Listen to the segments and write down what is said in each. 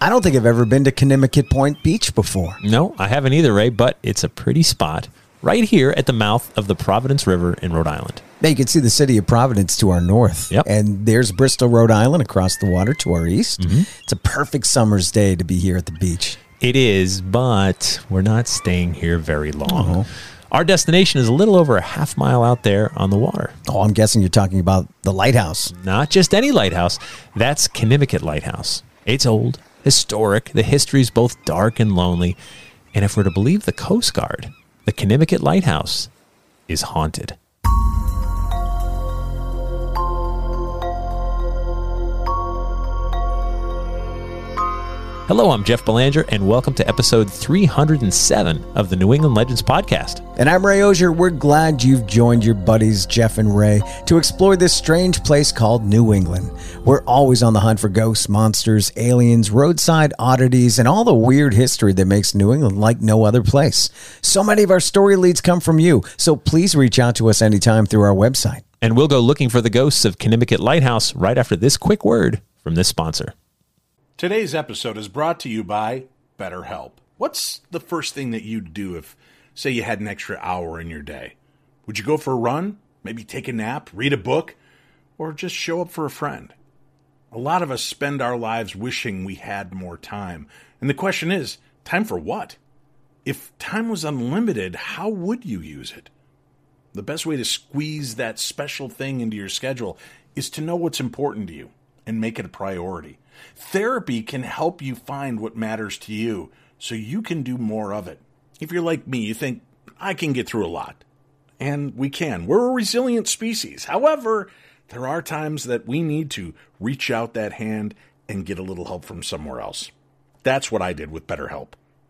I don't think I've ever been to Conimicut Point Beach before. No, I haven't either, Ray, but it's a pretty spot right here at the mouth of the Providence River in Rhode Island. Now you can see the city of Providence to our north. Yep. And there's Bristol, Rhode Island across the water to our east. Mm-hmm. It's a perfect summer's day to be here at the beach. It is, but we're not staying here very long. Oh. Our destination is a little over a half mile out there on the water. Oh, I'm guessing you're talking about the lighthouse. Not just any lighthouse, that's Conimicut Lighthouse. It's old, historic, the history is both dark and lonely. And if we're to believe the Coast Guard, the Conimicut Lighthouse is haunted. Hello, I'm Jeff Belanger, and welcome to episode 307 of the New England Legends podcast. And I'm Ray Auger. We're glad you've joined your buddies Jeff and Ray to explore this strange place called New England. We're always on the hunt for ghosts, monsters, aliens, roadside oddities, and all the weird history that makes New England like no other place. So many of our story leads come from you, so please reach out to us anytime through our website. And we'll go looking for the ghosts of Conimicut Lighthouse right after this quick word from this sponsor. Today's episode is brought to you by BetterHelp. What's the first thing that you'd do if, say, you had an extra hour in your day? Would you go for a run? Maybe take a nap, read a book, or just show up for a friend? A lot of us spend our lives wishing we had more time. And the question is time for what? If time was unlimited, how would you use it? The best way to squeeze that special thing into your schedule is to know what's important to you and make it a priority. Therapy can help you find what matters to you so you can do more of it. If you're like me, you think, I can get through a lot. And we can. We're a resilient species. However, there are times that we need to reach out that hand and get a little help from somewhere else. That's what I did with BetterHelp.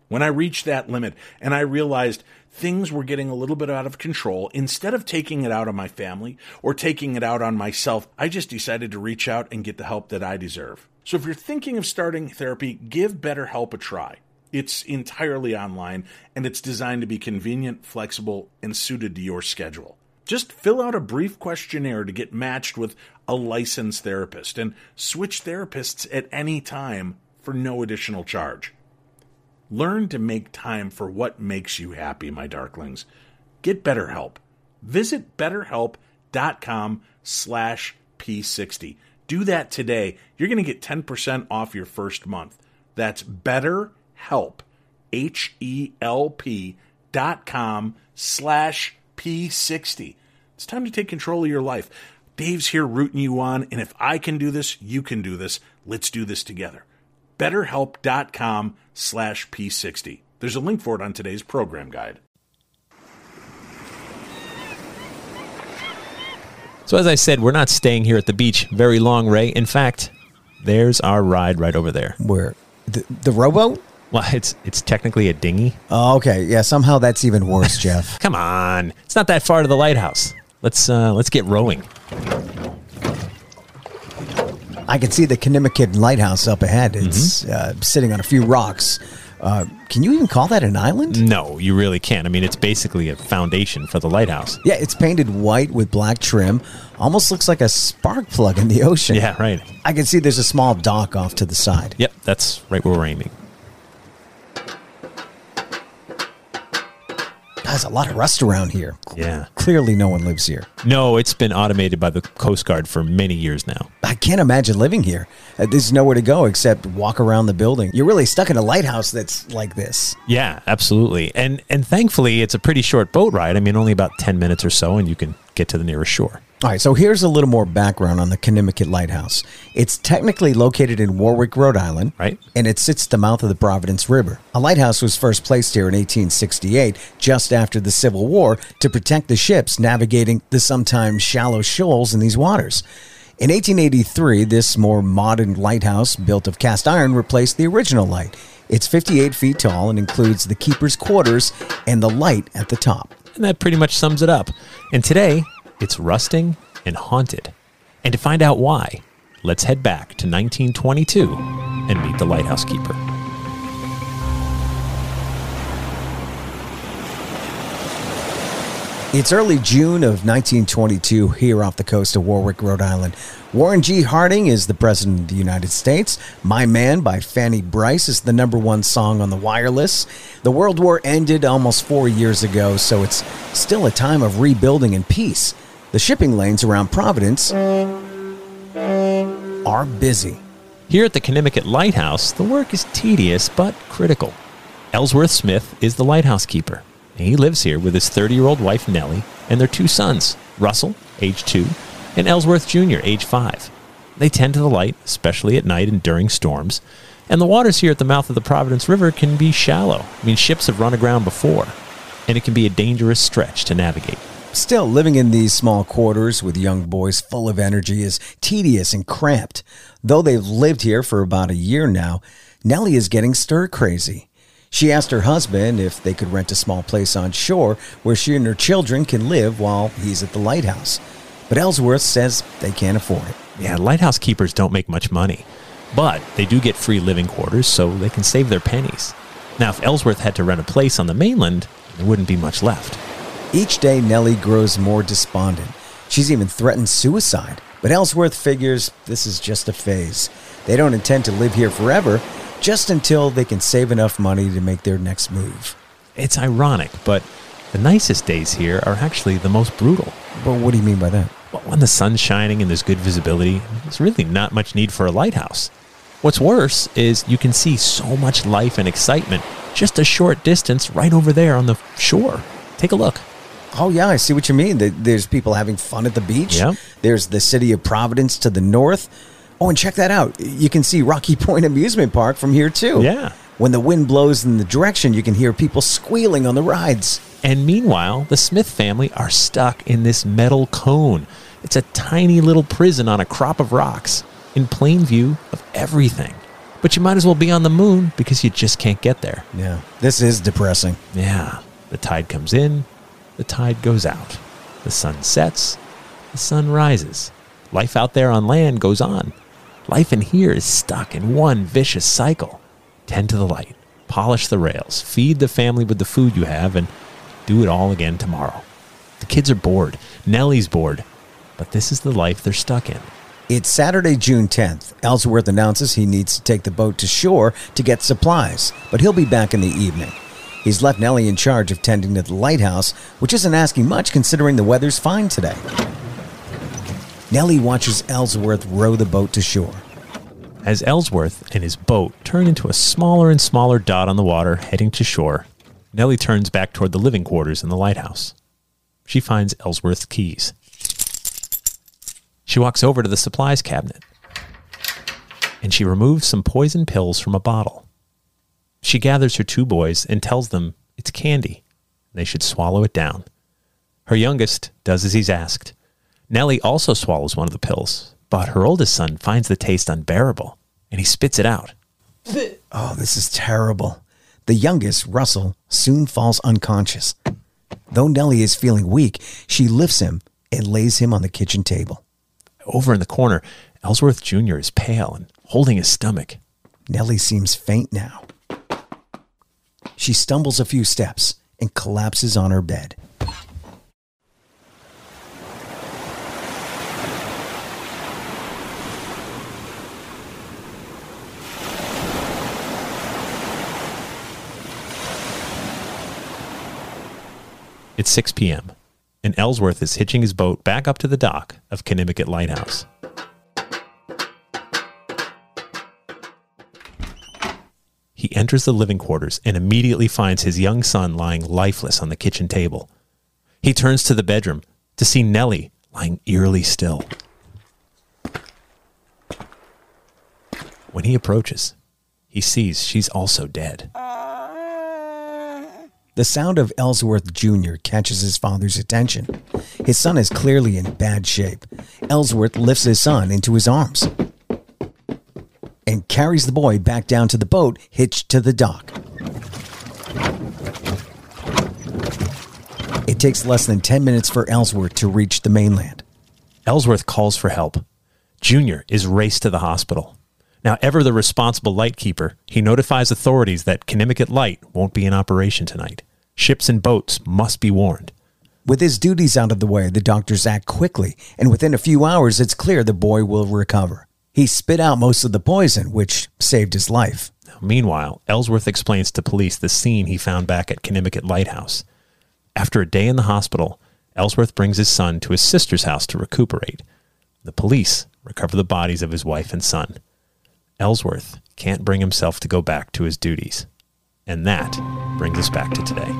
When I reached that limit and I realized things were getting a little bit out of control, instead of taking it out on my family or taking it out on myself, I just decided to reach out and get the help that I deserve. So if you're thinking of starting therapy, give BetterHelp a try. It's entirely online and it's designed to be convenient, flexible, and suited to your schedule. Just fill out a brief questionnaire to get matched with a licensed therapist and switch therapists at any time for no additional charge. Learn to make time for what makes you happy, my darklings. Get BetterHelp. Visit betterhelp.com slash p60. Do that today. You're going to get 10% off your first month. That's betterhelp, H-E-L-P dot com slash p60. It's time to take control of your life. Dave's here rooting you on, and if I can do this, you can do this. Let's do this together betterhelp.com slash p60. There's a link for it on today's program guide. So, as I said, we're not staying here at the beach very long, Ray. In fact, there's our ride right over there. Where? The, the rowboat? Well, it's it's technically a dinghy. Oh, okay. Yeah, somehow that's even worse, Jeff. Come on, it's not that far to the lighthouse. Let's uh, let's get rowing. I can see the Conimicut Lighthouse up ahead. It's uh, sitting on a few rocks. Uh, can you even call that an island? No, you really can't. I mean, it's basically a foundation for the lighthouse. Yeah, it's painted white with black trim. Almost looks like a spark plug in the ocean. Yeah, right. I can see there's a small dock off to the side. Yep, that's right where we're aiming. There's a lot of rust around here. Yeah. Clearly, no one lives here. No, it's been automated by the Coast Guard for many years now. I can't imagine living here. Uh, there's nowhere to go except walk around the building. You're really stuck in a lighthouse that's like this. Yeah, absolutely. And and thankfully, it's a pretty short boat ride. I mean, only about ten minutes or so, and you can get to the nearest shore. All right, so here's a little more background on the Conimicut Lighthouse. It's technically located in Warwick, Rhode Island, Right. And it sits at the mouth of the Providence River. A lighthouse was first placed here in 1868, just after the Civil War, to protect the ships navigating the sometimes shallow shoals in these waters. In 1883, this more modern lighthouse, built of cast iron, replaced the original light. It's 58 feet tall and includes the keeper's quarters and the light at the top. And that pretty much sums it up. And today, it's rusting and haunted. And to find out why, let's head back to 1922 and meet the lighthouse keeper. It's early June of 1922 here off the coast of Warwick, Rhode Island. Warren G. Harding is the President of the United States. My Man by Fanny Brice is the number one song on the wireless. The World War ended almost four years ago, so it's still a time of rebuilding and peace. The shipping lanes around Providence are busy. Here at the Conimicut Lighthouse, the work is tedious but critical. Ellsworth Smith is the lighthouse keeper. He lives here with his 30 year old wife Nellie and their two sons, Russell, age 2, and Ellsworth Jr., age 5. They tend to the light, especially at night and during storms, and the waters here at the mouth of the Providence River can be shallow. I mean, ships have run aground before, and it can be a dangerous stretch to navigate. Still, living in these small quarters with young boys full of energy is tedious and cramped. Though they've lived here for about a year now, Nellie is getting stir crazy. She asked her husband if they could rent a small place on shore where she and her children can live while he's at the lighthouse. But Ellsworth says they can't afford it. Yeah, lighthouse keepers don't make much money, but they do get free living quarters so they can save their pennies. Now, if Ellsworth had to rent a place on the mainland, there wouldn't be much left. Each day, Nellie grows more despondent. She's even threatened suicide. But Ellsworth figures this is just a phase. They don't intend to live here forever, just until they can save enough money to make their next move. It's ironic, but the nicest days here are actually the most brutal. But what do you mean by that? Well, when the sun's shining and there's good visibility, there's really not much need for a lighthouse. What's worse is you can see so much life and excitement just a short distance right over there on the shore. Take a look. Oh, yeah, I see what you mean. There's people having fun at the beach. Yeah. There's the city of Providence to the north. Oh, and check that out. You can see Rocky Point Amusement Park from here, too. Yeah. When the wind blows in the direction, you can hear people squealing on the rides. And meanwhile, the Smith family are stuck in this metal cone. It's a tiny little prison on a crop of rocks, in plain view of everything. But you might as well be on the moon because you just can't get there. Yeah, this is depressing. Yeah. The tide comes in, the tide goes out. The sun sets, the sun rises. Life out there on land goes on. Life in here is stuck in one vicious cycle. Tend to the light, polish the rails, feed the family with the food you have, and do it all again tomorrow. The kids are bored. Nellie's bored. But this is the life they're stuck in. It's Saturday, June 10th. Ellsworth announces he needs to take the boat to shore to get supplies, but he'll be back in the evening. He's left Nellie in charge of tending to the lighthouse, which isn't asking much considering the weather's fine today. Nellie watches Ellsworth row the boat to shore. As Ellsworth and his boat turn into a smaller and smaller dot on the water heading to shore, Nellie turns back toward the living quarters in the lighthouse. She finds Ellsworth's keys. She walks over to the supplies cabinet and she removes some poison pills from a bottle. She gathers her two boys and tells them it's candy. They should swallow it down. Her youngest does as he's asked. Nellie also swallows one of the pills, but her oldest son finds the taste unbearable and he spits it out. Oh, this is terrible. The youngest, Russell, soon falls unconscious. Though Nellie is feeling weak, she lifts him and lays him on the kitchen table. Over in the corner, Ellsworth Jr. is pale and holding his stomach. Nellie seems faint now. She stumbles a few steps and collapses on her bed. It's 6 p.m., and Ellsworth is hitching his boat back up to the dock of Conimicut Lighthouse. He enters the living quarters and immediately finds his young son lying lifeless on the kitchen table. He turns to the bedroom to see Nellie lying eerily still. When he approaches, he sees she's also dead. The sound of Ellsworth Jr. catches his father's attention. His son is clearly in bad shape. Ellsworth lifts his son into his arms and carries the boy back down to the boat hitched to the dock. It takes less than 10 minutes for Ellsworth to reach the mainland. Ellsworth calls for help. Junior is raced to the hospital. Now, ever the responsible lightkeeper, he notifies authorities that Conimicut Light won't be in operation tonight. Ships and boats must be warned. With his duties out of the way, the doctors act quickly, and within a few hours, it's clear the boy will recover. He spit out most of the poison, which saved his life. Meanwhile, Ellsworth explains to police the scene he found back at Conimicut Lighthouse. After a day in the hospital, Ellsworth brings his son to his sister's house to recuperate. The police recover the bodies of his wife and son. Ellsworth can't bring himself to go back to his duties. And that brings us back to today.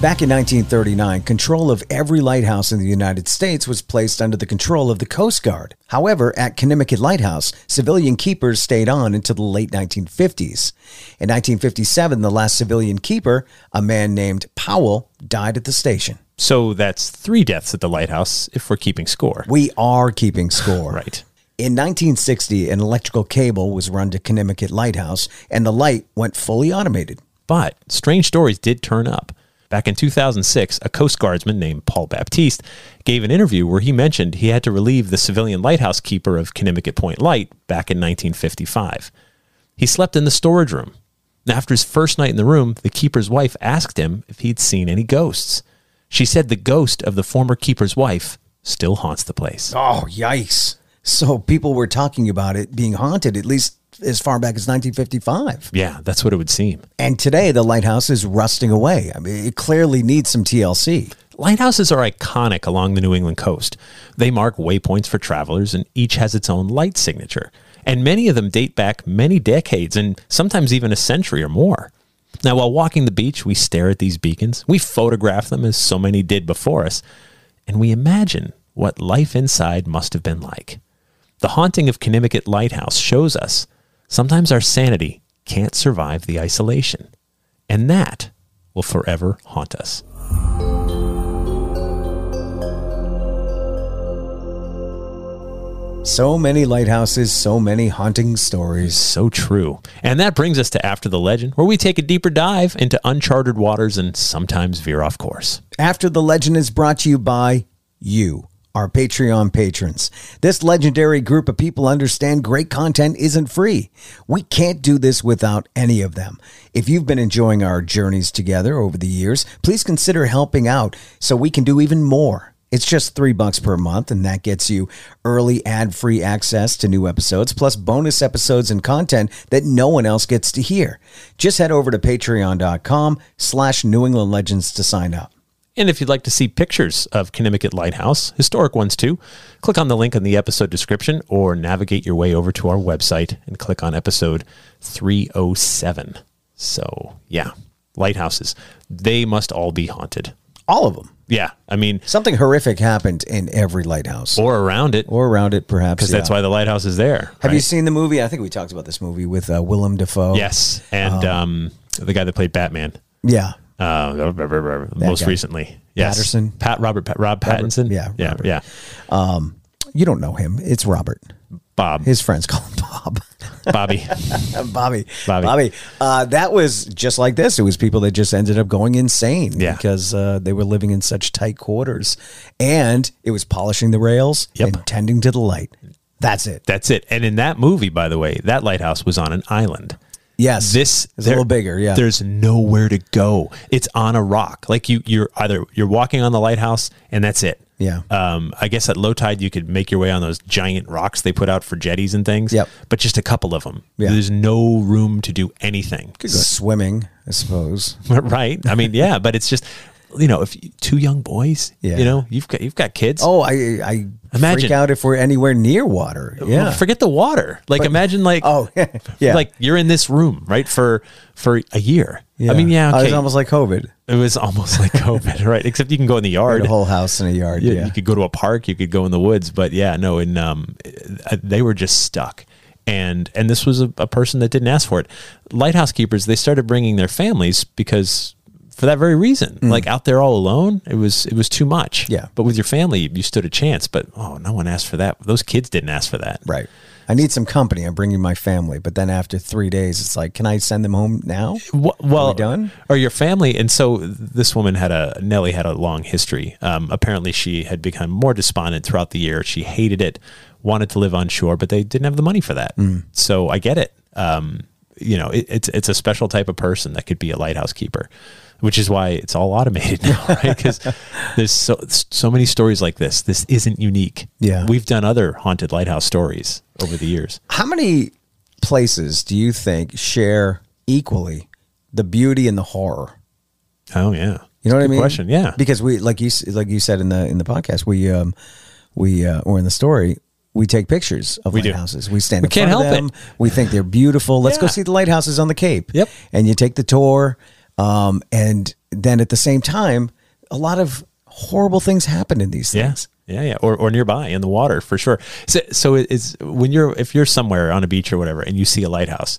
Back in 1939, control of every lighthouse in the United States was placed under the control of the Coast Guard. However, at Conimicut Lighthouse, civilian keepers stayed on until the late 1950s. In 1957, the last civilian keeper, a man named Powell, died at the station. So that's three deaths at the lighthouse if we're keeping score. We are keeping score. Right. In 1960, an electrical cable was run to Conimicut Lighthouse, and the light went fully automated. But strange stories did turn up. Back in 2006, a Coast Guardsman named Paul Baptiste gave an interview where he mentioned he had to relieve the civilian lighthouse keeper of Conimicut Point Light back in 1955. He slept in the storage room. After his first night in the room, the keeper's wife asked him if he'd seen any ghosts. She said the ghost of the former keeper's wife still haunts the place. Oh, yikes. So people were talking about it being haunted at least as far back as 1955. Yeah, that's what it would seem. And today the lighthouse is rusting away. I mean, it clearly needs some TLC. Lighthouses are iconic along the New England coast. They mark waypoints for travelers, and each has its own light signature. And many of them date back many decades and sometimes even a century or more. Now, while walking the beach, we stare at these beacons, we photograph them as so many did before us, and we imagine what life inside must have been like. The haunting of Conimicut Lighthouse shows us sometimes our sanity can't survive the isolation, and that will forever haunt us. So many lighthouses, so many haunting stories. So true. And that brings us to After the Legend, where we take a deeper dive into uncharted waters and sometimes veer off course. After the Legend is brought to you by you, our Patreon patrons. This legendary group of people understand great content isn't free. We can't do this without any of them. If you've been enjoying our journeys together over the years, please consider helping out so we can do even more. It's just three bucks per month, and that gets you early ad-free access to new episodes, plus bonus episodes and content that no one else gets to hear. Just head over to patreon.com slash New England Legends to sign up. And if you'd like to see pictures of Conimicut Lighthouse, historic ones too, click on the link in the episode description or navigate your way over to our website and click on episode 307. So, yeah, lighthouses. They must all be haunted. All of them. Yeah, I mean, Something horrific happened in every lighthouse. or around it, Or around it, perhaps. because that's why the lighthouse is there. Have you seen the movie? I think we talked about this movie with uh, Willem Dafoe. Yes, and um, the guy that played Batman. Yeah. Uh, most guy. recently, yes, Patterson? Pat Robert Pat, Rob Pattinson. yeah, yeah, Robert. yeah. You don't know him. It's Robert. Bob, His friends call him Bob. Bobby. Bobby. Bobby. Bobby. Uh, that was just like this. It was people that just ended up going insane Yeah. because uh, they were living in such tight quarters. And it was polishing the rails Yep. and tending to the light. That's it. That's it. And in that movie, by the way, that lighthouse was on an island. Yes. This is a little bigger. Yeah. There's nowhere to go. It's on a rock. Like you, you're either you're walking on the lighthouse, and that's it. Yeah. Um, I guess at low tide you could make your way on those giant rocks they put out for jetties and things. Yep. But just a couple of them. Yeah. There's no room to do anything. Could go swimming, I suppose. right. I mean, yeah, but it's just you know, if you, two young boys, Yeah. you know, you've got you've got kids. Oh, I I Imagine. freak out if we're anywhere near water. Yeah. Forget the water. Like imagine like Oh, yeah. like you're in this room, right? For for a year. Yeah. I mean, yeah, Oh, okay. It was almost like COVID. It was almost like COVID, right? Except you can go in the yard. The whole house in a yard. Yeah, Yeah. you could go to a park, you could go in the woods, but yeah, no, and um, uh, they were just stuck. And and this was a, a person that didn't ask for it. Lighthouse keepers, they started bringing their families because for that very reason, like out there all alone, it was it was too much. Mm. Yeah. but with your family, you stood a chance. But oh, no one asked for that. Those kids didn't ask for that. Right. I need some company. I'm bringing my family. But then after three days, it's like, can I send them home now? Well, done? Or your family, and so this woman had a Nellie had a long history. Um, apparently, she had become more despondent throughout the year. She hated it, wanted to live on shore, but they didn't have the money for that. Mm. So I get it. Um, you know, it, it's it's a special type of person that could be a lighthouse keeper. Which is why it's all automated now, right? Because there's so so many stories like this. This isn't unique. Yeah. we've done other haunted lighthouse stories over the years. How many places do you think share equally the beauty and the horror? Oh yeah, You know what I mean? Question. Yeah. Because we, like you, like you said in the in the podcast, we, um, we, uh, or in the story, we take pictures of We do. lighthouses. We stand We in can't help them. We think they're beautiful. Let's go see the lighthouses on the Cape. Yep. And you take the tour, um, and then at the same time, a lot of horrible things happen in these things. Yeah, yeah, or, or nearby in the water for sure. So, so it's when you're if you're somewhere on a beach or whatever and you see a lighthouse,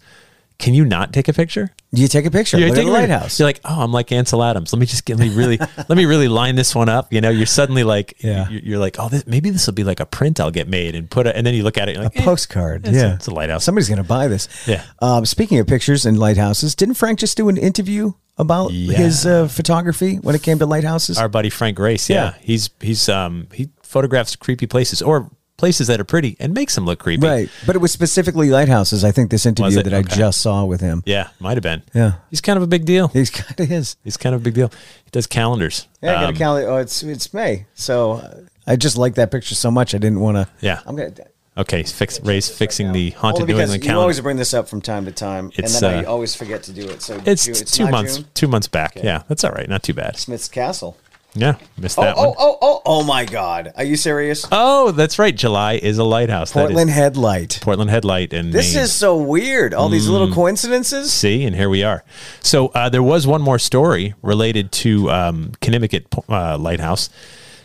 can you not take a picture? You take a picture. You're at taking a- lighthouse. You're like, oh, I'm like Ansel Adams. Let me just get let me really let me really line this one up. You know, you're suddenly like, Yeah. you're, like, oh, this, maybe this will be like a print I'll get made and put it, and then you look at it, you're like, a eh, postcard. it's a- yeah, it's a lighthouse. Somebody's going to buy this. Yeah. Um, speaking of pictures and lighthouses, didn't Frank just do an interview about Yeah. his uh, photography when it came to lighthouses? Our buddy Frank Grace, yeah, Yeah. he's he's um he photographs creepy places or places that are pretty and makes them look creepy. right, but it was specifically lighthouses. I think this interview that Okay. I just saw with him. Yeah, might have been. Yeah. he's kind of a big deal. He's kind of his. He's kind of a big deal. He does calendars. Yeah, I got Um, a calendar. Oh, it's it's May, so uh, I just like that picture so much. I didn't want to. Yeah. I'm gonna. Okay, fix Ray's fixing the haunted Only New England you calendar. always bring this up from time to time, It's, and then I uh, always forget to do it. So it's, June- two months. June. Two months back. Yeah, that's all right. Not too bad. Smith's Castle. Yeah, missed Oh, that oh, one. oh, oh, oh my God! Are you serious? Oh, that's right. July is a lighthouse. That is Portland Headlight. Portland Headlight in This Maine. is so weird. All these Mm. little coincidences. See, and here we are. So uh, there was one more story related to um, Conimicut uh, Lighthouse.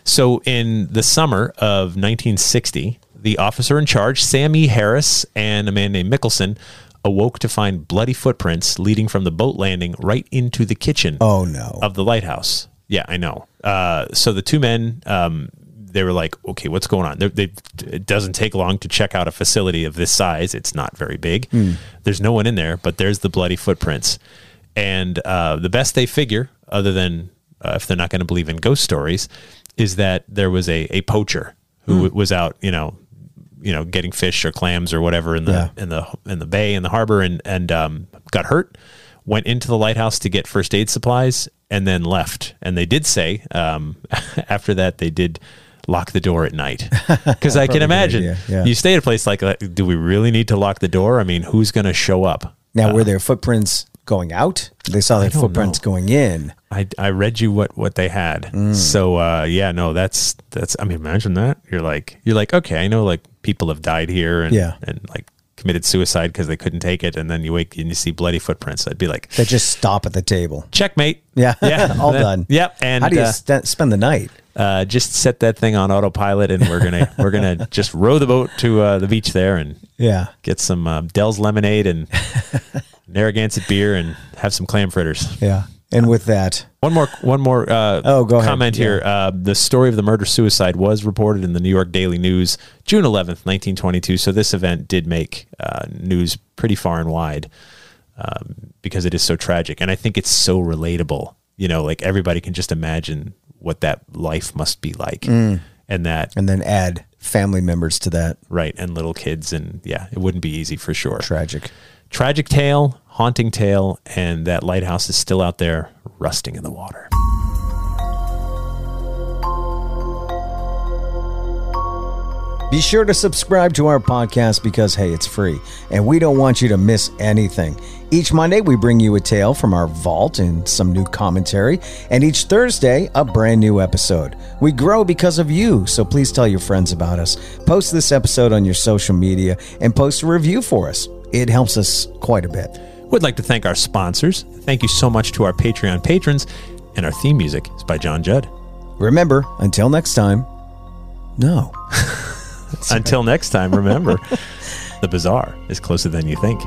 So in the summer of 1960, the officer in charge, Sam E. Harris, and a man named Mickelson, awoke to find bloody footprints leading from the boat landing right into the kitchen Oh no! of the lighthouse. Yeah, I know. Uh, so the two men, um, they were like, okay, what's going on? They, they, it doesn't take long to check out a facility of this size. It's not very big. There's no one in there, but there's the bloody footprints. And uh, the best they figure, other than uh, if they're not going to believe in ghost stories, is that there was a, a poacher who was out, you know, you know, getting fish or clams or whatever in the Yeah. in the in the bay in the harbor and and um, got hurt. Went into the lighthouse to get first aid supplies and then left. And they did say um, after that they did lock the door at night because I can imagine yeah. you stay at a place like that. Do we really need to lock the door? I mean, who's going to show up? now, were there footprints going out? They saw their footprints know. going in. I, I read you what, what they had. Mm. So uh, yeah, no, that's that's. I mean, imagine that. You're like you're like okay, I know like people have died here and Yeah. and like committed suicide because they couldn't take it, and then you wake and you see bloody footprints. I'd be like, they just stop at the table. checkmate. Yeah, yeah, all Then- done. Yep. And How do you uh, st- spend the night? uh, just set that thing on autopilot, and we're gonna we're gonna just row the boat to uh, the beach there and Yeah, get some uh, Del's lemonade and Narragansett beer and have some clam fritters. yeah. And with that, One more, one more. Uh, Oh, go ahead. comment here. Uh, the story of the murder suicide was reported in the New York Daily News, June eleventh, nineteen twenty-two. So this event did make uh, news pretty far and wide um, because it is so tragic, and I think it's so relatable. You know, like everybody can just imagine what that life must be like, Mm. and that and then add family members to that. right, and little kids, and yeah, it wouldn't be easy for sure. Tragic. Tragic tale, haunting tale, and that lighthouse is still out there rusting in the water. Be sure to subscribe to our podcast because, hey, it's free and we don't want you to miss anything. Each Monday, we bring you a tale from our vault and some new commentary, and each Thursday, a brand new episode. We grow because of you, so please tell your friends about us. Post this episode on your social media and post a review for us. It helps us quite a bit. Would like to thank our sponsors. Thank you so much to our Patreon patrons, and our theme music is by John Judd. Remember, until next time, no. Until next time, remember, the bizarre is closer than you think.